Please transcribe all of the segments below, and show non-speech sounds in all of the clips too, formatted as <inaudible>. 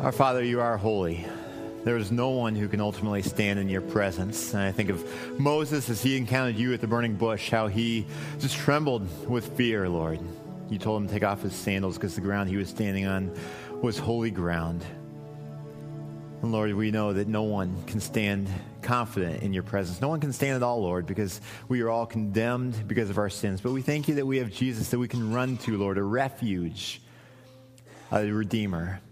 Our Father, you are holy. There is no one who can ultimately stand in your presence. And I think of Moses as he encountered you at the burning bush, how he just trembled with fear, Lord. You told him to take off his sandals because the ground he was standing on was holy ground. And Lord, we know that no one can stand confident in your presence. No one can stand at all, Lord, because we are all condemned because of our sins. But we thank you that we have Jesus that we can run to, Lord, a refuge, a redeemer.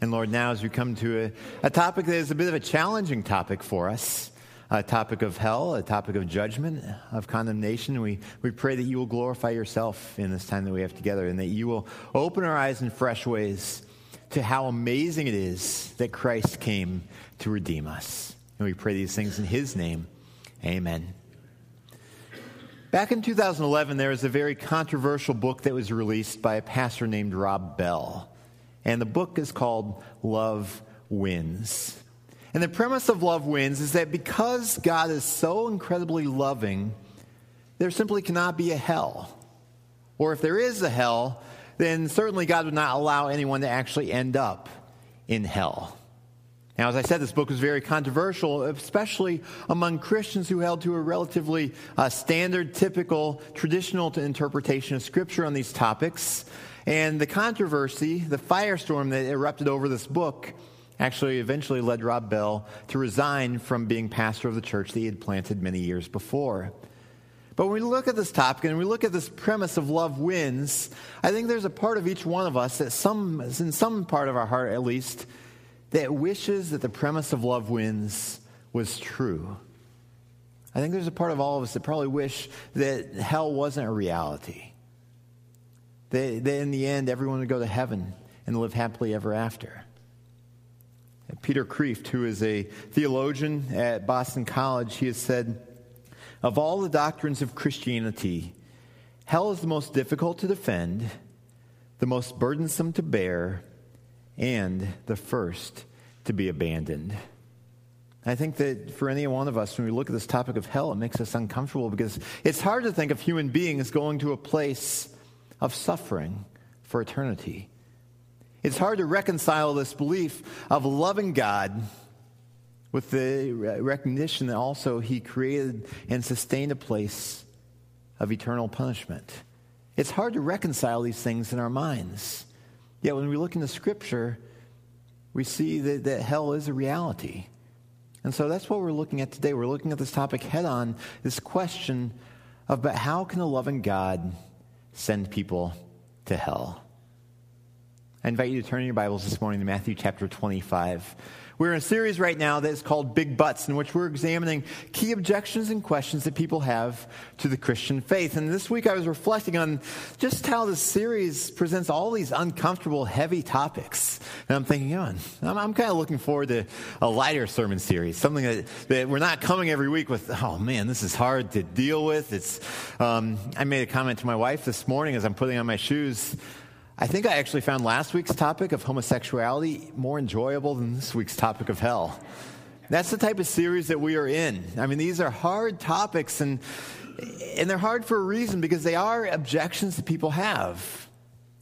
And Lord, now as we come to a, a topic that is a bit of a challenging topic for us, a topic of hell, a topic of judgment, of condemnation, we, we pray that you will glorify yourself in this time that we have together and that you will open our eyes in fresh ways to how amazing it is that Christ came to redeem us. And we pray these things in his name. Amen. Back in 2011, there was a very controversial book that was released by a pastor named Rob Bell. And the book is called Love Wins. And the premise of Love Wins is that because God is so incredibly loving, there simply cannot be a hell. Or if there is a hell, then certainly God would not allow anyone to actually end up in hell. Now, as I said, this book was very controversial, especially among Christians who held to a relatively uh, standard, typical, traditional interpretation of Scripture on these topics. And the controversy, the firestorm that erupted over this book, actually eventually led Rob Bell to resign from being pastor of the church that he had planted many years before. But when we look at this topic and we look at this premise of love wins, I think there's a part of each one of us that some, in some part of our heart at least, that wishes that the premise of love wins was true. I think there's a part of all of us that probably wish that hell wasn't a reality. That, in the end, everyone would go to heaven and live happily ever after. Peter Kreeft, who is a theologian at Boston College, he has said, of all the doctrines of Christianity, hell is the most difficult to defend, the most burdensome to bear, and the first to be abandoned. I think that for any one of us, when we look at this topic of hell, it makes us uncomfortable because it's hard to think of human beings going to a place of suffering for eternity. It's hard to reconcile this belief of loving God with the recognition that also he created and sustained a place of eternal punishment. It's hard to reconcile these things in our minds. Yet when we look into Scripture, we see that, that hell is a reality. And so that's what we're looking at today. We're looking at this topic head on this question of but how can a loving God send people to hell? I invite you to turn your Bibles this morning to Matthew chapter 25. We're in a series right now that is called Big Buts, in which we're examining key objections and questions that people have to the Christian faith. And this week I was reflecting on just how this series presents all these uncomfortable, heavy topics. And I'm thinking, oh, I'm, I'm kind of looking forward to a lighter sermon series, something that, that, we're not coming every week with, oh man, this is hard to deal with. It's, um, I made a comment to my wife this morning as I'm putting on my shoes. I think I actually found last week's topic of homosexuality more enjoyable than this week's topic of hell. That's the type of series that we are in. I mean, these are hard topics, and, and they're hard for a reason because they are objections that people have.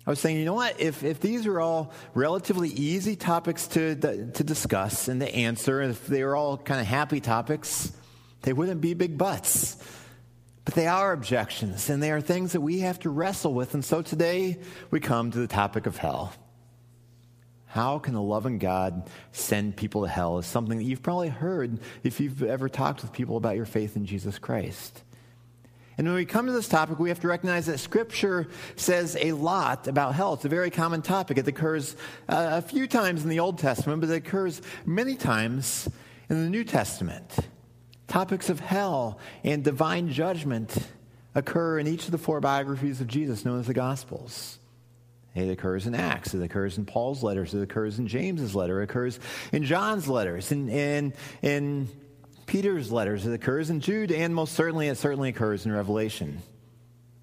I was saying, you know what? If, if these are all relatively easy topics to, to discuss and to answer, if they were all kind of happy topics, they wouldn't be big buts. But they are objections, and they are things that we have to wrestle with. And so today we come to the topic of hell. How can a loving God send people to hell is something that you've probably heard if you've ever talked with people about your faith in Jesus Christ. And when we come to this topic, we have to recognize that Scripture says a lot about hell. It's a very common topic. It occurs uh, a few times in the Old Testament, but it occurs many times in the New Testament. Topics of hell and divine judgment occur in each of the four biographies of Jesus known as the Gospels. It occurs in Acts, it occurs in Paul's letters, it occurs in James's letter, it occurs in John's letters, in, in, in Peter's letters, it occurs in Jude, and most certainly it certainly occurs in Revelation.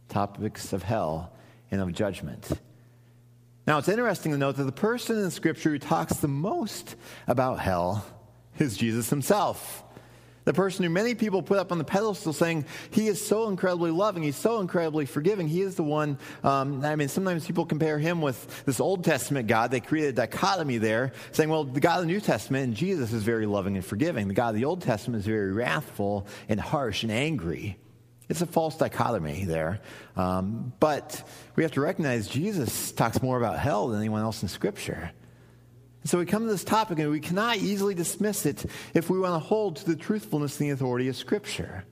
Topics of hell and of judgment. Now, it's interesting to note that the person in Scripture who talks the most about hell is Jesus himself. The person who many people put up on the pedestal saying, He is so incredibly loving, He's so incredibly forgiving. He is the one. Um, I mean, sometimes people compare Him with this Old Testament God. They create a dichotomy there, saying, Well, the God of the New Testament and Jesus is very loving and forgiving. The God of the Old Testament is very wrathful and harsh and angry. It's a false dichotomy there. Um, but we have to recognize Jesus talks more about hell than anyone else in Scripture. So we come to this topic and we cannot easily dismiss it if we want to hold to the truthfulness and the authority of Scripture.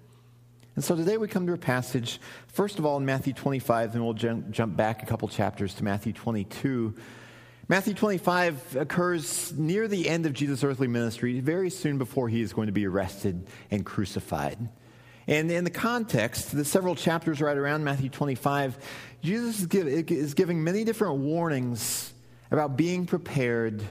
And so today we come to a passage, first of all, in Matthew 25, and we'll jump, jump back a couple chapters to Matthew 22. Matthew 25 occurs near the end of Jesus' earthly ministry, very soon before he is going to be arrested and crucified. And in the context, the several chapters right around Matthew 25, Jesus is, give, is giving many different warnings about being prepared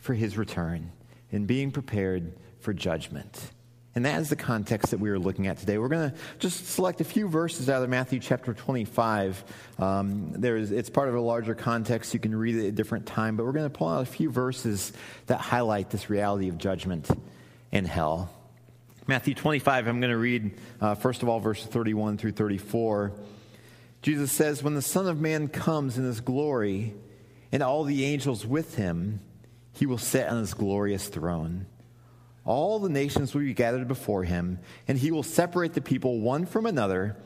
for his return and being prepared for judgment. And that is the context that we are looking at today. We're going to just select a few verses out of Matthew chapter 25. Um, there is, it's part of a larger context. You can read it at a different time, but we're going to pull out a few verses that highlight this reality of judgment and hell. Matthew 25, I'm going to read, uh, first of all, verses 31 through 34. Jesus says, When the Son of Man comes in his glory and all the angels with him, he will sit on his glorious throne. All the nations will be gathered before him, and he will separate the people one from another,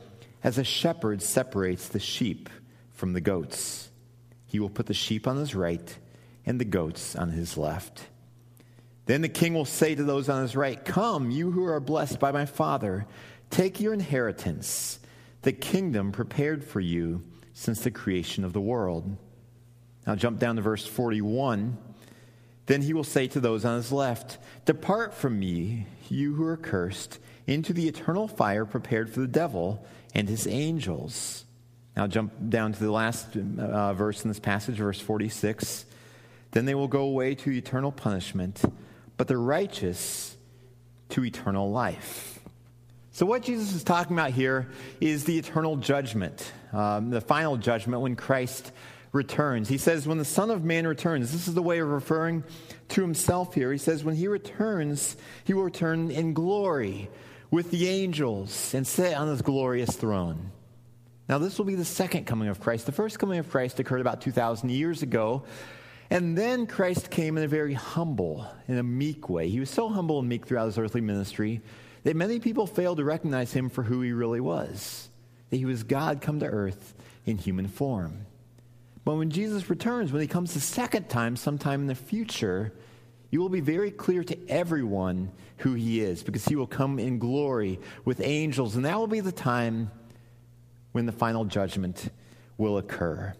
as a shepherd separates the sheep from the goats. He will put the sheep on his right and the goats on his left. Then the king will say to those on his right, Come, you who are blessed by my Father, take your inheritance, the kingdom prepared for you since the creation of the world. Now jump down to verse 41. Then he will say to those on his left, Depart from me, you who are cursed, into the eternal fire prepared for the devil and his angels. Now jump down to the last uh, verse in this passage, verse 46. Then they will go away to eternal punishment, but the righteous to eternal life. So, what Jesus is talking about here is the eternal judgment, um, the final judgment when Christ returns. He says, when the Son of Man returns, this is the way of referring to himself here. He says, when he returns, he will return in glory with the angels and sit on his glorious throne. Now, this will be the second coming of Christ. The first coming of Christ occurred about 2,000 years ago. And then Christ came in a very humble, in a meek way. He was so humble and meek throughout his earthly ministry that many people failed to recognize him for who he really was that he was God come to earth in human form. But when Jesus returns, when he comes the second time, sometime in the future, you will be very clear to everyone who he is because he will come in glory with angels, and that will be the time when the final judgment will occur.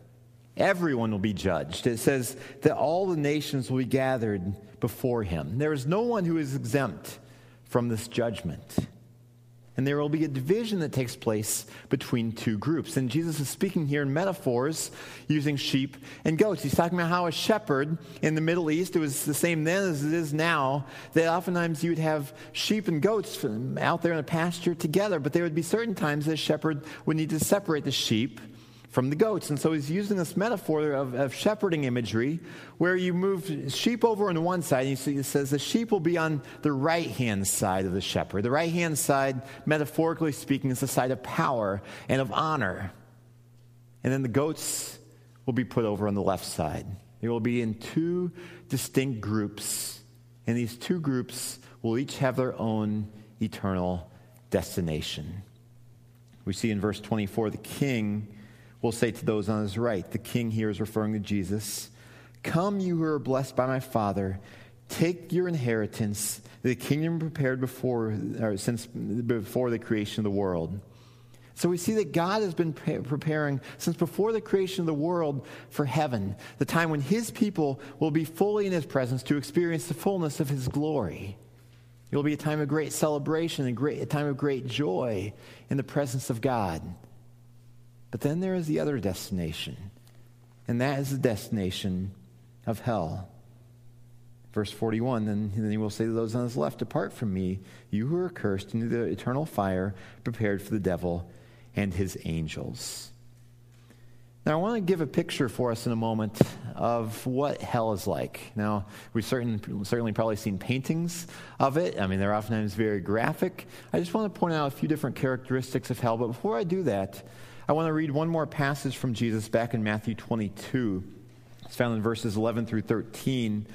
Everyone will be judged. It says that all the nations will be gathered before him. There is no one who is exempt from this judgment. And there will be a division that takes place between two groups. And Jesus is speaking here in metaphors using sheep and goats. He's talking about how a shepherd in the Middle East, it was the same then as it is now, that oftentimes you would have sheep and goats out there in a pasture together, but there would be certain times that a shepherd would need to separate the sheep from the goats. And so he's using this metaphor of, of shepherding imagery where you move sheep over on one side. And he says the sheep will be on the right hand side of the shepherd. The right hand side, metaphorically speaking, is the side of power and of honor. And then the goats will be put over on the left side. They will be in two distinct groups. And these two groups will each have their own eternal destination. We see in verse 24 the king will say to those on his right, the king here is referring to Jesus, Come, you who are blessed by my Father, take your inheritance, the kingdom prepared before, since before the creation of the world. So we see that God has been preparing since before the creation of the world for heaven, the time when his people will be fully in his presence to experience the fullness of his glory. It will be a time of great celebration and great, a time of great joy in the presence of God. But then there is the other destination, and that is the destination of hell. Verse 41 then, then he will say to those on his left, Depart from me, you who are cursed, into the eternal fire prepared for the devil and his angels. Now, I want to give a picture for us in a moment of what hell is like. Now, we've certain, certainly probably seen paintings of it. I mean, they're oftentimes very graphic. I just want to point out a few different characteristics of hell. But before I do that, I want to read one more passage from Jesus back in Matthew 22. It's found in verses 11 through 13.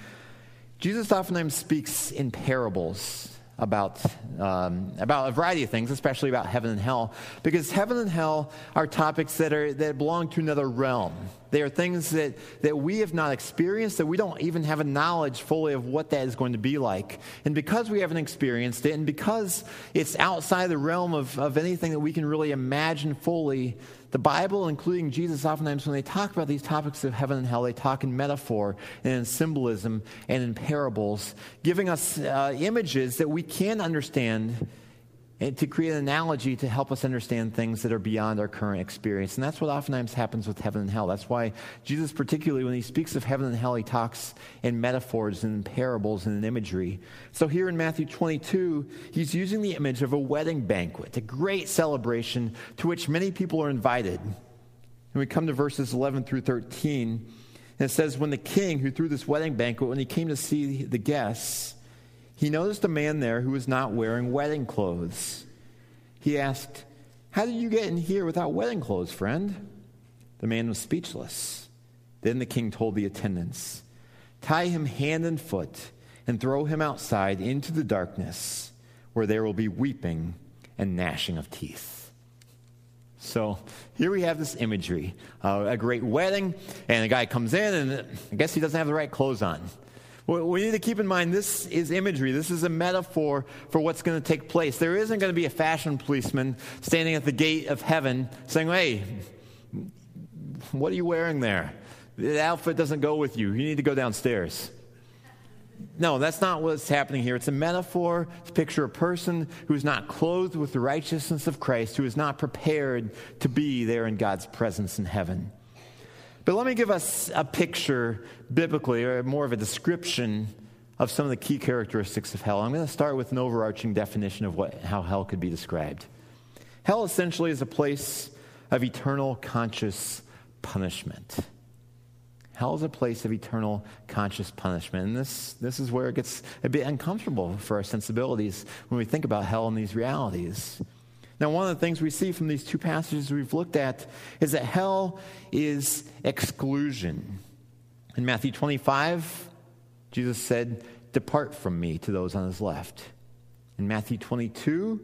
Jesus oftentimes speaks in parables about, um, about a variety of things, especially about heaven and hell, because heaven and hell are topics that, are, that belong to another realm. They are things that, that we have not experienced, that we don't even have a knowledge fully of what that is going to be like. And because we haven't experienced it, and because it's outside the realm of, of anything that we can really imagine fully, the Bible, including Jesus, oftentimes when they talk about these topics of heaven and hell, they talk in metaphor and in symbolism and in parables, giving us uh, images that we can understand and to create an analogy to help us understand things that are beyond our current experience. And that's what oftentimes happens with heaven and hell. That's why Jesus, particularly when he speaks of heaven and hell, he talks in metaphors and in parables and in imagery. So here in Matthew 22, he's using the image of a wedding banquet, a great celebration to which many people are invited. And we come to verses 11 through 13, and it says, When the king who threw this wedding banquet, when he came to see the guests, he noticed a man there who was not wearing wedding clothes. He asked, How did you get in here without wedding clothes, friend? The man was speechless. Then the king told the attendants, Tie him hand and foot and throw him outside into the darkness, where there will be weeping and gnashing of teeth. So here we have this imagery uh, a great wedding, and a guy comes in, and I guess he doesn't have the right clothes on. We need to keep in mind this is imagery. This is a metaphor for what's going to take place. There isn't going to be a fashion policeman standing at the gate of heaven saying, Hey, what are you wearing there? The outfit doesn't go with you. You need to go downstairs. No, that's not what's happening here. It's a metaphor to picture a person who's not clothed with the righteousness of Christ, who is not prepared to be there in God's presence in heaven. But let me give us a picture biblically, or more of a description of some of the key characteristics of hell. I'm going to start with an overarching definition of what, how hell could be described. Hell essentially is a place of eternal conscious punishment. Hell is a place of eternal conscious punishment. And this, this is where it gets a bit uncomfortable for our sensibilities when we think about hell and these realities. Now, one of the things we see from these two passages we've looked at is that hell is exclusion. In Matthew 25, Jesus said, Depart from me to those on his left. In Matthew 22,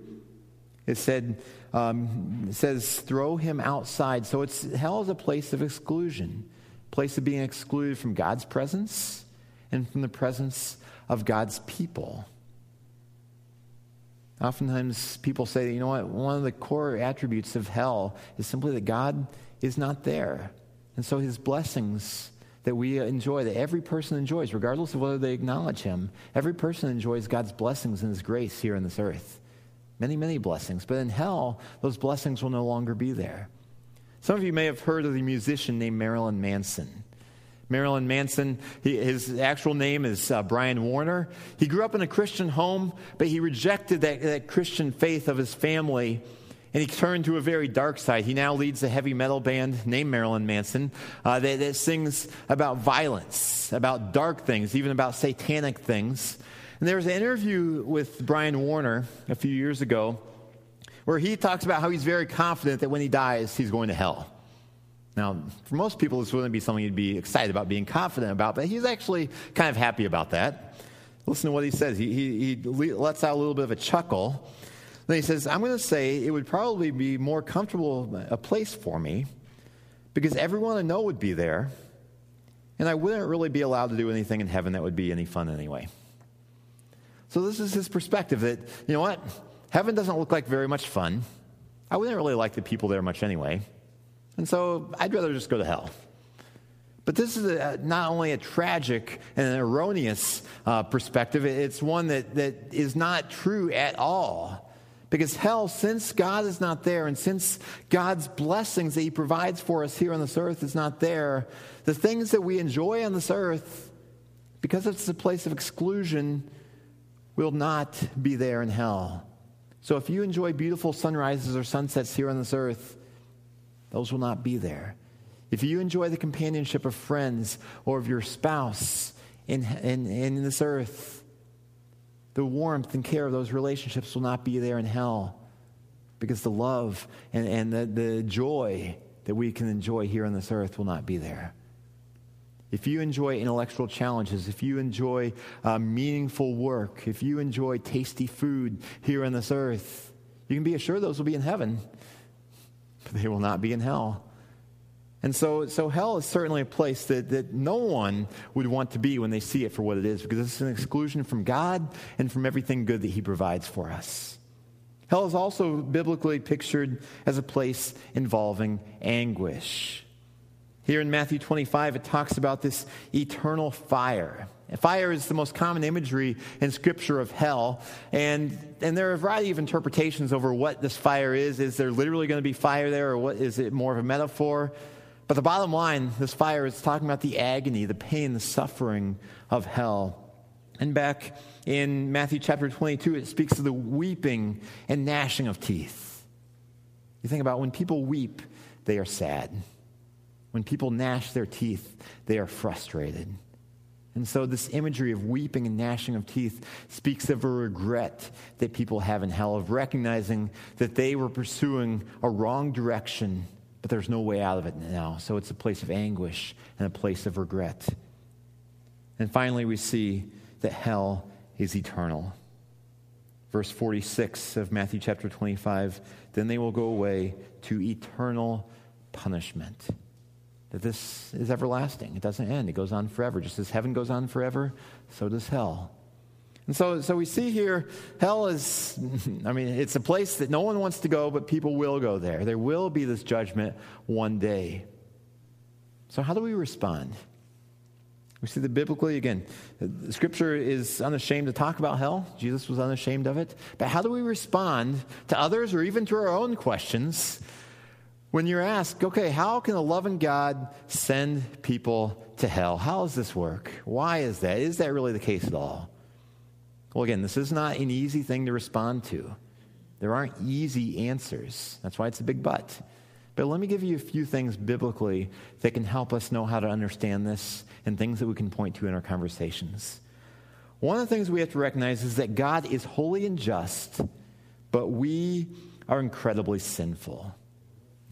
it said, um, it says, throw him outside. So it's hell is a place of exclusion, place of being excluded from God's presence and from the presence of God's people. Oftentimes people say, you know what, one of the core attributes of hell is simply that God is not there. And so his blessings that we enjoy, that every person enjoys, regardless of whether they acknowledge him, every person enjoys God's blessings and his grace here on this earth. Many, many blessings. But in hell, those blessings will no longer be there. Some of you may have heard of the musician named Marilyn Manson. Marilyn Manson, he, his actual name is uh, Brian Warner. He grew up in a Christian home, but he rejected that, that Christian faith of his family and he turned to a very dark side. He now leads a heavy metal band named Marilyn Manson uh, that, that, sings about violence, about dark things, even about satanic things. And there was an interview with Brian Warner a few years ago where he talks about how he's very confident that when he dies, he's going to hell. Now, for most people, this wouldn't be something you'd be excited about, being confident about, but he's actually kind of happy about that. Listen to what he says. He, he, he lets out a little bit of a chuckle. Then he says, I'm going to say it would probably be more comfortable uh, a place for me because everyone I know would be there, and I wouldn't really be allowed to do anything in heaven that would be any fun anyway. So, this is his perspective that, you know what? Heaven doesn't look like very much fun. I wouldn't really like the people there much anyway. And so I'd rather just go to hell. But this is a, not only a tragic and an erroneous uh, perspective, it's one that, that is not true at all. Because hell, since God is not there, and since God's blessings that He provides for us here on this earth is not there, the things that we enjoy on this earth, because it's a place of exclusion, will not be there in hell. So if you enjoy beautiful sunrises or sunsets here on this earth, those will not be there. if you enjoy the companionship of friends or of your spouse in, in, in this earth, the warmth and care of those relationships will not be there in hell because the love and, and the, the joy that we can enjoy here on this earth will not be there. If you enjoy intellectual challenges, if you enjoy uh, meaningful work, if you enjoy tasty food here on this earth, you can be assured those will be in heaven, but <laughs> they will not be in hell. And so, so hell is certainly a place that, that no one would want to be when they see it for what it is, because it's an exclusion from God and from everything good that He provides for us. Hell is also biblically pictured as a place involving anguish. Here in Matthew 25, it talks about this eternal fire. Fire is the most common imagery in Scripture of hell. And, and there are a variety of interpretations over what this fire is. Is there literally going to be fire there, or what, is it more of a metaphor? But the bottom line, this fire is talking about the agony, the pain, the suffering of hell. And back in Matthew chapter 22, it speaks of the weeping and gnashing of teeth. You think about when people weep, they are sad. When people gnash their teeth, they are frustrated. And so, this imagery of weeping and gnashing of teeth speaks of a regret that people have in hell, of recognizing that they were pursuing a wrong direction but there's no way out of it now. So it's a place of anguish and a place of regret. And finally, we see that hell is eternal. Verse 46 of Matthew chapter 25 then they will go away to eternal punishment. That this is everlasting, it doesn't end, it goes on forever. Just as heaven goes on forever, so does hell. And so, so we see here, hell is, <laughs> I mean, it's a place that no one wants to go, but people will go there. There will be this judgment one day. So, how do we respond? We see that biblically, again, scripture is unashamed to talk about hell. Jesus was unashamed of it. But how do we respond to others or even to our own questions when you're asked, okay, how can a loving God send people to hell? How does this work? Why is that? Is that really the case at all? Well, again, this is not an easy thing to respond to. There aren't easy answers. That's why it's a big but. But let me give you a few things biblically that can help us know how to understand this and things that we can point to in our conversations. One of the things we have to recognize is that God is holy and just, but we are incredibly sinful.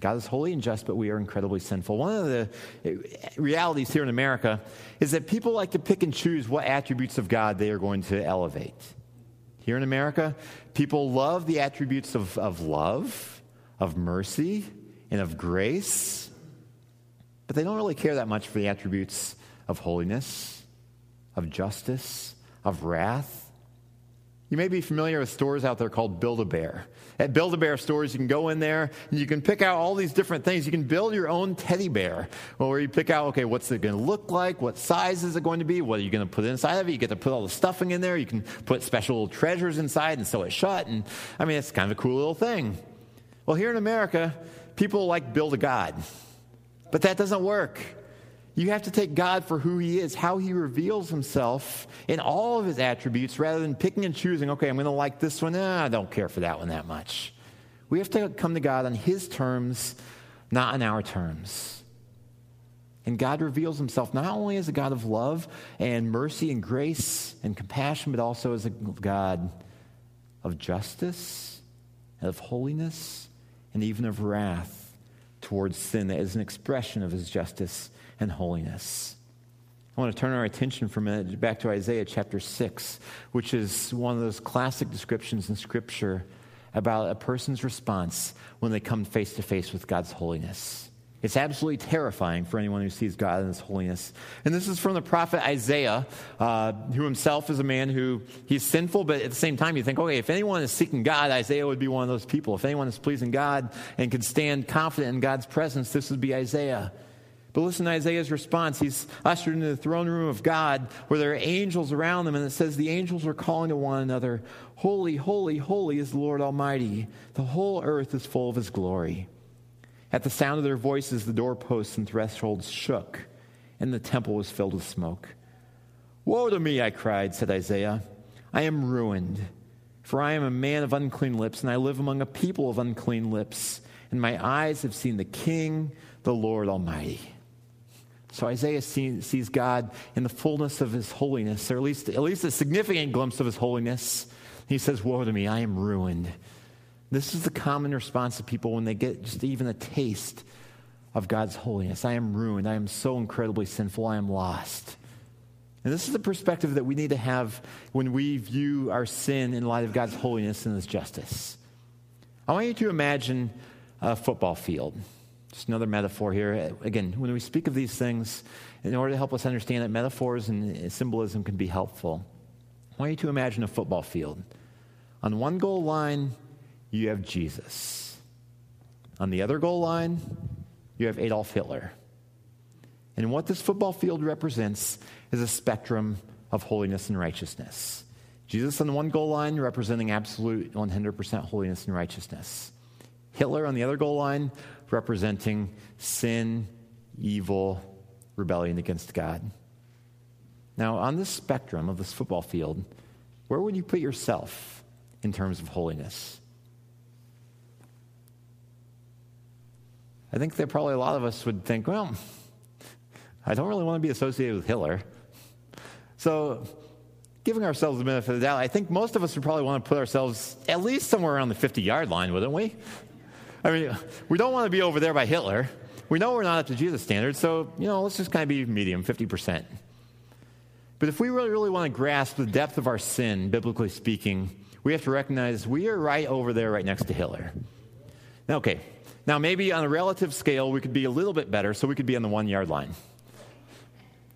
God is holy and just, but we are incredibly sinful. One of the eh, realities here in America is that people like to pick and choose what attributes of God they are going to elevate. Here in America, people love the attributes of, of love, of mercy, and of grace, but they don't really care that much for the attributes of holiness, of justice, of wrath, you may be familiar with stores out there called Build a Bear. At Build a Bear stores, you can go in there and you can pick out all these different things. You can build your own teddy bear, where you pick out, okay, what's it going to look like? What size is it going to be? What are you going to put inside of it? You get to put all the stuffing in there. You can put special treasures inside and sew it shut. And I mean, it's kind of a cool little thing. Well, here in America, people like build a God, but that doesn't work. You have to take God for who He is, how He reveals Himself in all of His attributes, rather than picking and choosing, okay, I'm going to like this one. Nah, I don't care for that one that much. We have to come to God on His terms, not on our terms. And God reveals Himself not only as a God of love and mercy and grace and compassion, but also as a God of justice of holiness and even of wrath towards sin that is an expression of His justice and holiness. I want to turn our attention for a minute back to Isaiah chapter 6, which is one of those classic descriptions in Scripture about a person's response when they come face to face with God's holiness. It's absolutely terrifying for anyone who sees God in his holiness. And this is from the prophet Isaiah, uh, who himself is a man who he's sinful, but at the same time, you think, okay, if anyone is seeking God, Isaiah would be one of those people. If anyone is pleasing God and can stand confident in God's presence, this would be Isaiah. But listen to Isaiah's response. He's ushered into the throne room of God where there are angels around them, and it says, The angels are calling to one another, Holy, holy, holy is the Lord Almighty. The whole earth is full of his glory. At the sound of their voices, the doorposts and thresholds shook, and the temple was filled with smoke. Woe to me, I cried, said Isaiah. I am ruined, for I am a man of unclean lips, and I live among a people of unclean lips, and my eyes have seen the King the Lord Almighty. So Isaiah sees God in the fullness of his holiness, or at least, at least a significant glimpse of his holiness. He says, Woe to me, I am ruined. This is the common response of people when they get just even a taste of God's holiness. I am ruined. I am so incredibly sinful. I am lost. And this is the perspective that we need to have when we view our sin in light of God's holiness and his justice. I want you to imagine a football field. Just another metaphor here. Again, when we speak of these things, in order to help us understand that metaphors and symbolism can be helpful, I want you to imagine a football field. On one goal line, you have Jesus. On the other goal line, you have Adolf Hitler. And what this football field represents is a spectrum of holiness and righteousness. Jesus on the one goal line representing absolute 100% holiness and righteousness. Hitler on the other goal line representing sin, evil, rebellion against God. Now, on this spectrum of this football field, where would you put yourself in terms of holiness? I think that probably a lot of us would think, well, <laughs> I don't really want to be associated with Hitler. So, giving ourselves the benefit of the doubt, I think most of us would probably want to put ourselves at least somewhere around the 50 yard line, wouldn't we? I mean, we don't want to be over there by Hitler. We know we're not up to Jesus standards, so, you know, let's just kind of be medium, 50%. But if we really, really want to grasp the depth of our sin, biblically speaking, we have to recognize we are right over there, right next to Hitler. Now, okay, now maybe on a relative scale, we could be a little bit better, so we could be on the one yard line.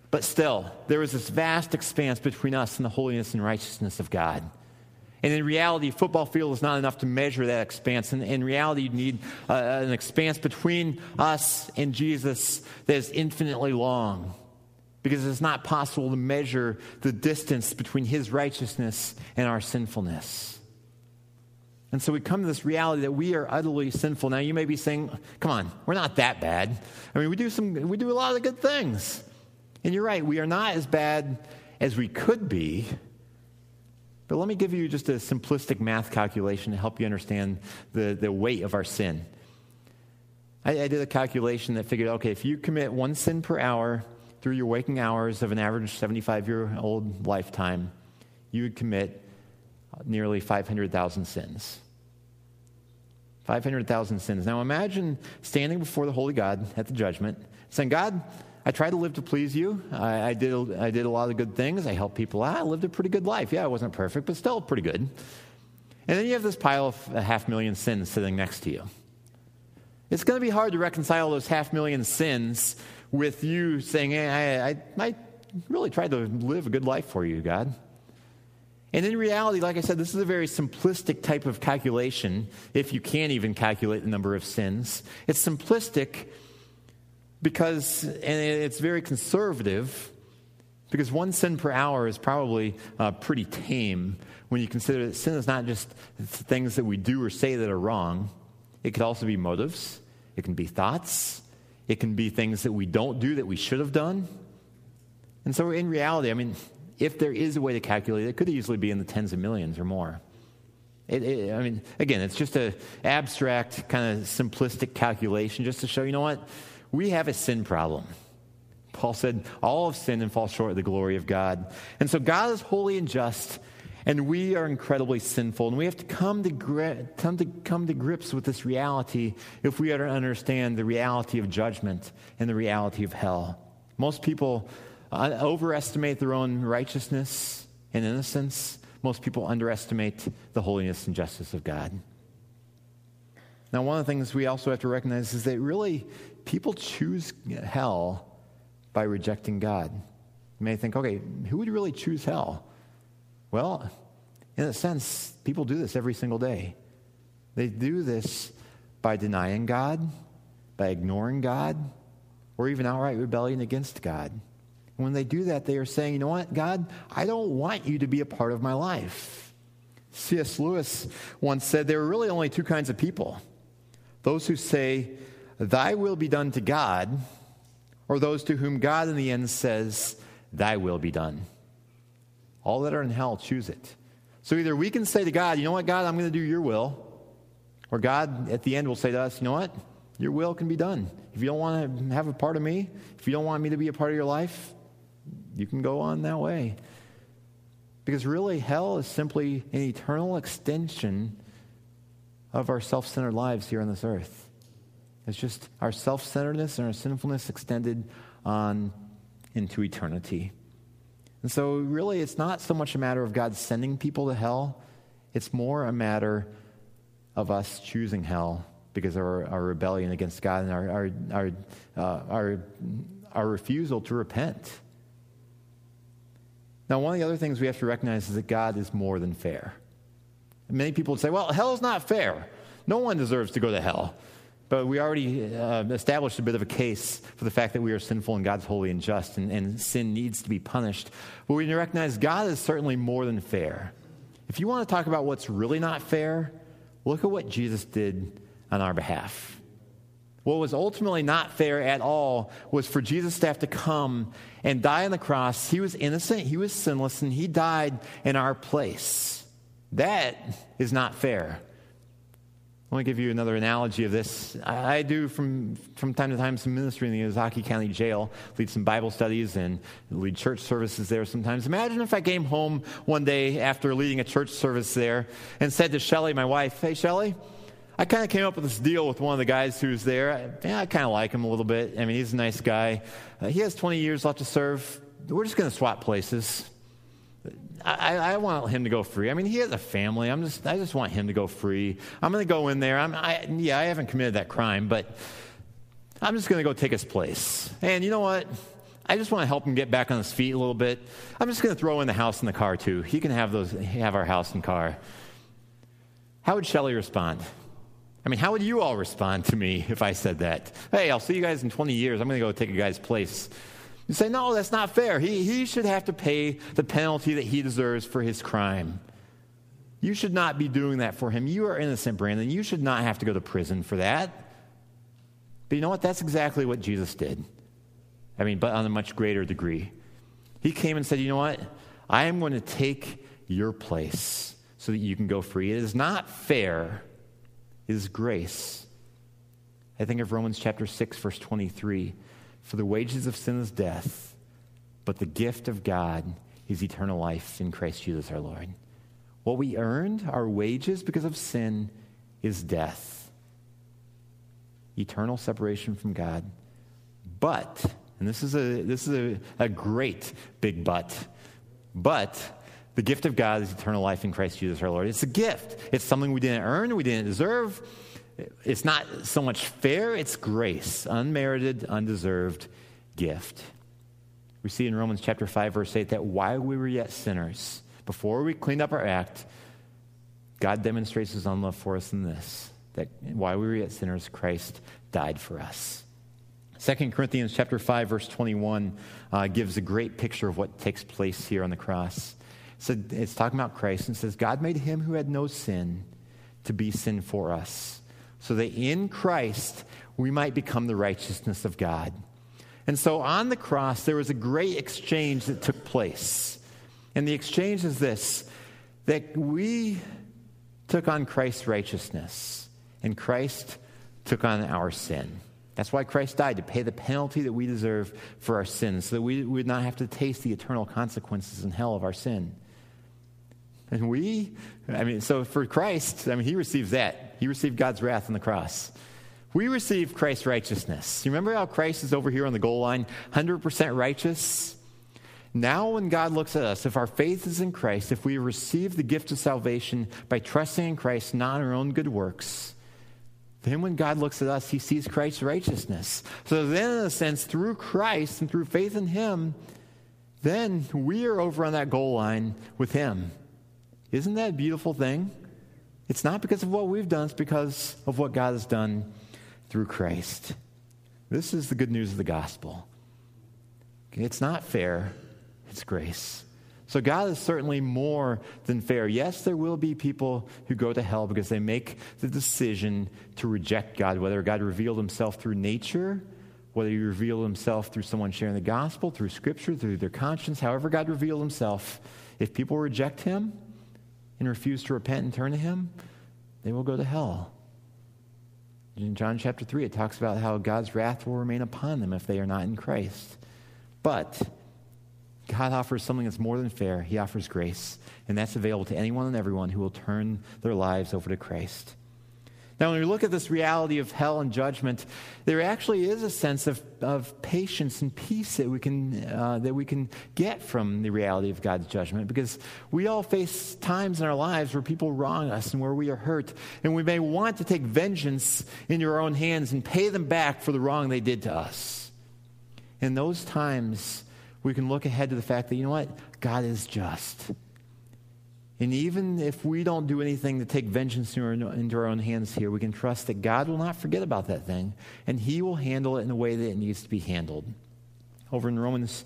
But still, there is this vast expanse between us and the holiness and righteousness of God. And in reality, football field is not enough to measure that expanse. And in reality, you need uh, an expanse between us and Jesus that is infinitely long. Because it's not possible to measure the distance between his righteousness and our sinfulness. And so we come to this reality that we are utterly sinful. Now you may be saying, come on, we're not that bad. I mean, we do some we do a lot of good things. And you're right, we are not as bad as we could be. But let me give you just a simplistic math calculation to help you understand the, the weight of our sin. I, I did a calculation that figured okay, if you commit one sin per hour through your waking hours of an average 75 year old lifetime, you would commit nearly 500,000 sins. 500,000 sins. Now imagine standing before the Holy God at the judgment, saying, God, I tried to live to please you. I, I, did, I did a lot of good things. I helped people out. I lived a pretty good life. Yeah, I wasn't perfect, but still pretty good. And then you have this pile of a half million sins sitting next to you. It's going to be hard to reconcile those half million sins with you saying, hey, I, I, I really tried to live a good life for you, God. And in reality, like I said, this is a very simplistic type of calculation, if you can't even calculate the number of sins. It's simplistic because, and it's very conservative, because one sin per hour is probably uh, pretty tame when you consider that sin is not just things that we do or say that are wrong. It could also be motives, it can be thoughts, it can be things that we don't do that we should have done. And so, in reality, I mean, if there is a way to calculate it, it could easily be in the tens of millions or more. It, it, I mean, again, it's just an abstract, kind of simplistic calculation just to show, you know what? We have a sin problem. Paul said, all have sinned and fall short of the glory of God. And so God is holy and just, and we are incredibly sinful. And we have to come to, gri- come to, come to grips with this reality if we are to understand the reality of judgment and the reality of hell. Most people uh, overestimate their own righteousness and innocence. Most people underestimate the holiness and justice of God. Now, one of the things we also have to recognize is that really people choose hell by rejecting God. You may think, okay, who would really choose hell? Well, in a sense, people do this every single day. They do this by denying God, by ignoring God, or even outright rebellion against God when they do that, they are saying, you know what, God, I don't want you to be a part of my life. C.S. Lewis once said there are really only two kinds of people those who say, Thy will be done to God, or those to whom God in the end says, Thy will be done. All that are in hell choose it. So either we can say to God, You know what, God, I'm going to do your will, or God at the end will say to us, You know what, Your will can be done. If you don't want to have a part of me, if you don't want me to be a part of your life, you can go on that way. Because really, hell is simply an eternal extension of our self centered lives here on this earth. It's just our self centeredness and our sinfulness extended on into eternity. And so, really, it's not so much a matter of God sending people to hell, it's more a matter of us choosing hell because of our, our rebellion against God and our, our, our, uh, our, our refusal to repent. Now, one of the other things we have to recognize is that God is more than fair. Many people would say, well, hell's not fair. No one deserves to go to hell. But we already uh, established a bit of a case for the fact that we are sinful and God's holy and just, and, and sin needs to be punished. But we recognize God is certainly more than fair. If you want to talk about what's really not fair, look at what Jesus did on our behalf. What was ultimately not fair at all was for Jesus to have to come and die on the cross. He was innocent, he was sinless, and he died in our place. That is not fair. Want to give you another analogy of this. I do from, from time to time some ministry in the Ozaukee County Jail, lead some Bible studies and lead church services there sometimes. Imagine if I came home one day after leading a church service there and said to Shelly, my wife, Hey, Shelly, I kind of came up with this deal with one of the guys who's there. I, yeah, I kind of like him a little bit. I mean, he's a nice guy. Uh, he has 20 years left to serve. We're just going to swap places. I, I, want him to go free. I mean, he has a family. I'm just, I just want him to go free. I'm going to go in there. I'm, I, yeah, I haven't committed that crime, but I'm just going to go take his place. And you know what? I just want to help him get back on his feet a little bit. I'm just going to throw in the house and the car too. He can have those, have our house and car. How would Shelley respond? I mean, how would you all respond to me if I said that? Hey, I'll see you guys in 20 years. I'm going to go take a guy's place. You say, no, that's not fair. He, he should have to pay the penalty that he deserves for his crime. You should not be doing that for him. You are innocent, Brandon. You should not have to go to prison for that. But you know what? That's exactly what Jesus did. I mean, but on a much greater degree. He came and said, you know what? I am going to take your place so that you can go free. It is not fair, it is grace. I think of Romans chapter 6, verse 23. For the wages of sin is death, but the gift of God is eternal life in Christ Jesus our Lord. What we earned, our wages because of sin, is death, eternal separation from God. But, and this is a, this is a, a great big but, but the gift of God is eternal life in Christ Jesus our Lord. It's a gift. It's something we didn't earn, we didn't deserve. It's not so much fair, it's grace, unmerited, undeserved gift. We see in Romans chapter 5, verse 8, that while we were yet sinners, before we cleaned up our act, God demonstrates his own love for us in this that while we were yet sinners, Christ died for us. 2 Corinthians chapter 5, verse 21 uh, gives a great picture of what takes place here on the cross. So it's talking about Christ and says, God made him who had no sin to be sin for us so that in Christ we might become the righteousness of God. And so on the cross, there was a great exchange that took place. And the exchange is this that we took on Christ's righteousness, and Christ took on our sin. That's why Christ died, to pay the penalty that we deserve for our sins, so that we would not have to taste the eternal consequences in hell of our sin. And we, I mean, so for Christ, I mean, he receives that. He received God's wrath on the cross. We receive Christ's righteousness. You remember how Christ is over here on the goal line, 100% righteous? Now, when God looks at us, if our faith is in Christ, if we receive the gift of salvation by trusting in Christ, not our own good works, then when God looks at us, he sees Christ's righteousness. So then, in a sense, through Christ and through faith in him, then we are over on that goal line with him. Isn't that a beautiful thing? It's not because of what we've done, it's because of what God has done through Christ. This is the good news of the gospel. It's not fair, it's grace. So God is certainly more than fair. Yes, there will be people who go to hell because they make the decision to reject God, whether God revealed himself through nature, whether he revealed himself through someone sharing the gospel, through scripture, through their conscience, however God revealed himself. If people reject him, and refuse to repent and turn to Him, they will go to hell. In John chapter 3, it talks about how God's wrath will remain upon them if they are not in Christ. But God offers something that's more than fair. He offers grace, and that's available to anyone and everyone who will turn their lives over to Christ. Now, when we look at this reality of hell and judgment, there actually is a sense of, of patience and peace that we, can, uh, that we can get from the reality of God's judgment because we all face times in our lives where people wrong us and where we are hurt. And we may want to take vengeance into our own hands and pay them back for the wrong they did to us. In those times, we can look ahead to the fact that, you know what? God is just. And even if we don't do anything to take vengeance into our own hands here, we can trust that God will not forget about that thing, and He will handle it in the way that it needs to be handled. Over in Romans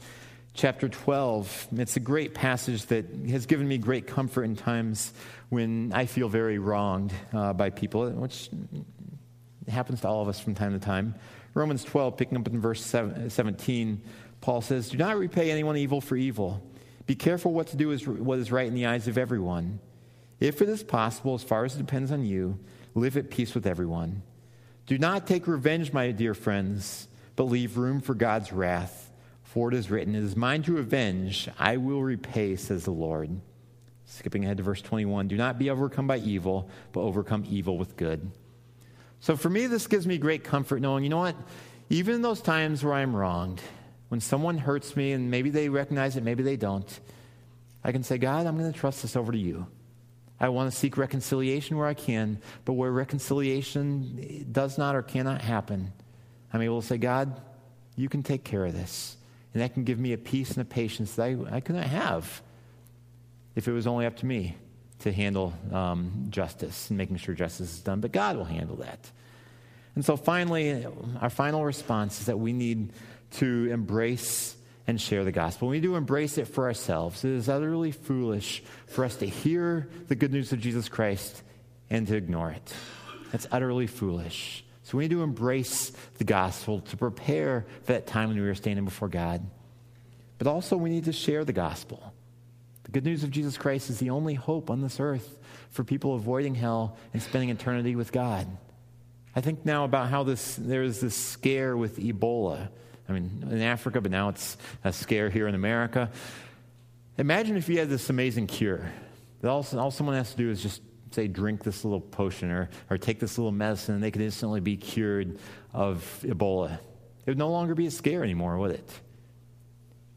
chapter 12, it's a great passage that has given me great comfort in times when I feel very wronged uh, by people, which happens to all of us from time to time. Romans 12, picking up in verse 17, Paul says, Do not repay anyone evil for evil. Be careful what to do is what is right in the eyes of everyone. If it is possible, as far as it depends on you, live at peace with everyone. Do not take revenge, my dear friends, but leave room for God's wrath. For it is written, It is mine to avenge, I will repay, says the Lord. Skipping ahead to verse 21 Do not be overcome by evil, but overcome evil with good. So for me, this gives me great comfort knowing, you know what? Even in those times where I'm wronged, when someone hurts me and maybe they recognize it, maybe they don't, I can say, God, I'm going to trust this over to you. I want to seek reconciliation where I can, but where reconciliation does not or cannot happen, I'm able to say, God, you can take care of this. And that can give me a peace and a patience that I, I could not have if it was only up to me to handle um, justice and making sure justice is done. But God will handle that. And so finally, our final response is that we need to embrace and share the gospel. We need to embrace it for ourselves. It is utterly foolish for us to hear the good news of Jesus Christ and to ignore it. That's utterly foolish. So we need to embrace the gospel to prepare for that time when we are standing before God. But also, we need to share the gospel. The good news of Jesus Christ is the only hope on this earth for people avoiding hell and spending eternity with God. I think now about how this, there's this scare with Ebola I mean, in Africa, but now it's a scare here in America. Imagine if you had this amazing cure. That all, all someone has to do is just say, drink this little potion or, or take this little medicine, and they could instantly be cured of Ebola. It would no longer be a scare anymore, would it?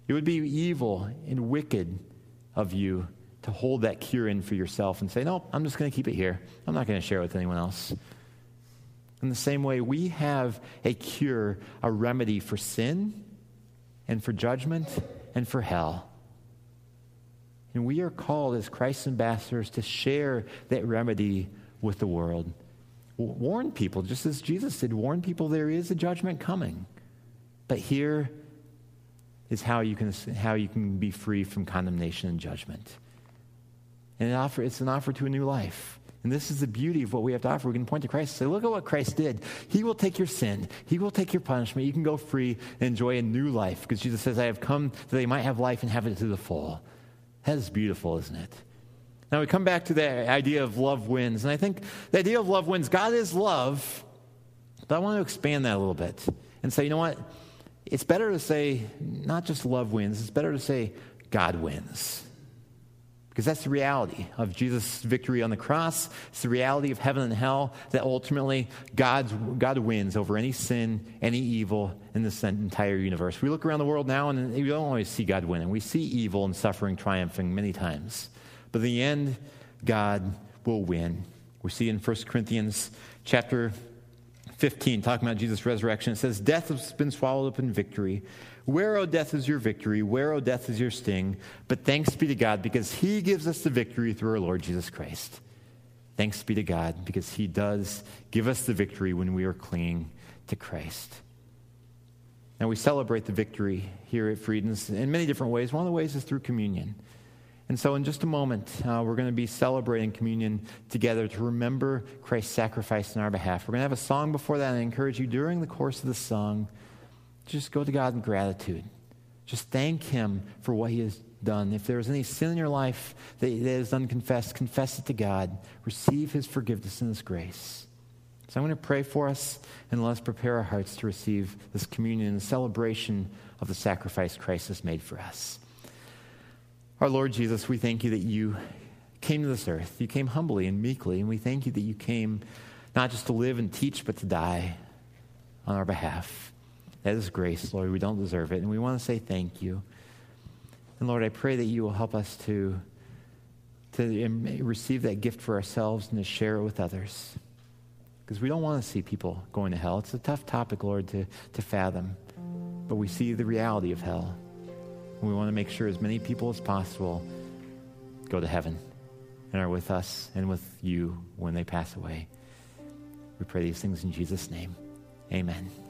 It would be evil and wicked of you to hold that cure in for yourself and say, no, I'm just going to keep it here. I'm not going to share it with anyone else. In the same way, we have a cure, a remedy for sin and for judgment and for hell. And we are called as Christ's ambassadors to share that remedy with the world. Warn people, just as Jesus did, warn people there is a judgment coming. But here is how you can, how you can be free from condemnation and judgment. And it offer, it's an offer to a new life. And this is the beauty of what we have to offer. We can point to Christ and say, look at what Christ did. He will take your sin, He will take your punishment. You can go free and enjoy a new life because Jesus says, I have come that they might have life and have it to the full. That is beautiful, isn't it? Now we come back to the idea of love wins. And I think the idea of love wins, God is love, but I want to expand that a little bit and say, you know what? It's better to say not just love wins, it's better to say God wins. Because that's the reality of Jesus' victory on the cross. It's the reality of heaven and hell that ultimately God's, God wins over any sin, any evil in this entire universe. We look around the world now and we don't always see God winning. We see evil and suffering triumphing many times. But in the end, God will win. We see in 1 Corinthians chapter 15, talking about Jesus' resurrection, it says, Death has been swallowed up in victory. Where, O death, is your victory? Where, O death, is your sting? But thanks be to God because He gives us the victory through our Lord Jesus Christ. Thanks be to God because He does give us the victory when we are clinging to Christ. Now, we celebrate the victory here at Freedom's in many different ways. One of the ways is through communion. And so, in just a moment, uh, we're going to be celebrating communion together to remember Christ's sacrifice in our behalf. We're going to have a song before that, and I encourage you during the course of the song just go to God in gratitude. Just thank Him for what He has done. If there's any sin in your life that is unconfessed, confess it to God. Receive His forgiveness and His grace. So I'm going to pray for us and let us prepare our hearts to receive this communion and celebration of the sacrifice Christ has made for us. Our Lord Jesus, we thank you that you came to this earth. You came humbly and meekly, and we thank you that you came not just to live and teach, but to die on our behalf. That is grace, Lord. We don't deserve it, and we want to say thank you. And Lord, I pray that you will help us to, to receive that gift for ourselves and to share it with others. Because we don't want to see people going to hell. It's a tough topic, Lord, to, to fathom. But we see the reality of hell. We want to make sure as many people as possible go to heaven and are with us and with you when they pass away. We pray these things in Jesus' name. Amen.